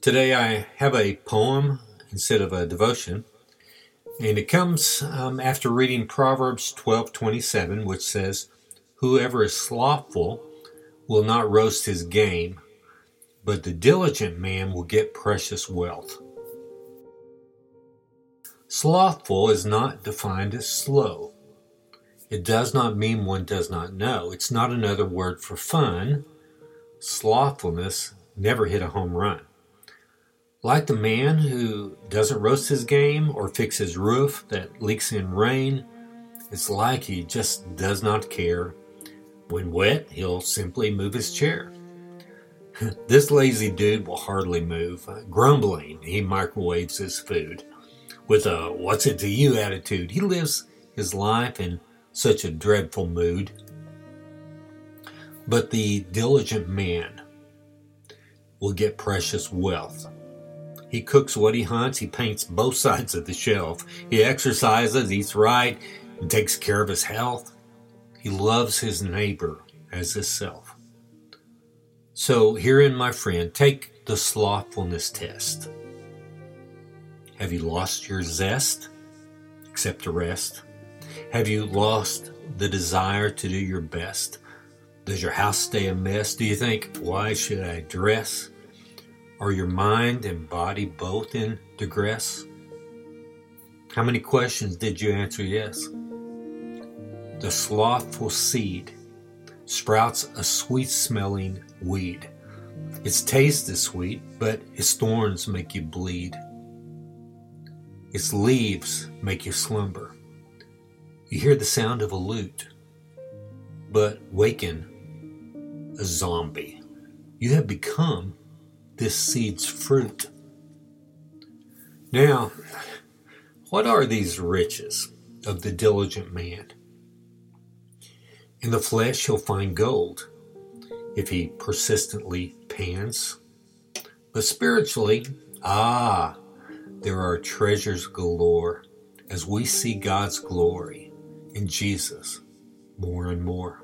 Today I have a poem instead of a devotion, and it comes um, after reading Proverbs 12:27, which says, "Whoever is slothful will not roast his game, but the diligent man will get precious wealth." Slothful is not defined as slow. It does not mean one does not know. It's not another word for fun. Slothfulness never hit a home run. Like the man who doesn't roast his game or fix his roof that leaks in rain, it's like he just does not care. When wet, he'll simply move his chair. this lazy dude will hardly move. Grumbling, he microwaves his food. With a what's it to you attitude, he lives his life in such a dreadful mood. But the diligent man will get precious wealth. He cooks what he hunts. He paints both sides of the shelf. He exercises, eats right, and takes care of his health. He loves his neighbor as himself. So, herein, my friend, take the slothfulness test. Have you lost your zest? Except to rest. Have you lost the desire to do your best? Does your house stay a mess? Do you think, why should I dress? Are your mind and body both in digress? How many questions did you answer yes? The slothful seed sprouts a sweet smelling weed. Its taste is sweet, but its thorns make you bleed. Its leaves make you slumber. You hear the sound of a lute, but waken a zombie. You have become this seed's fruit. Now, what are these riches of the diligent man? In the flesh, he'll find gold if he persistently pants. But spiritually, ah, there are treasures galore as we see God's glory in Jesus more and more.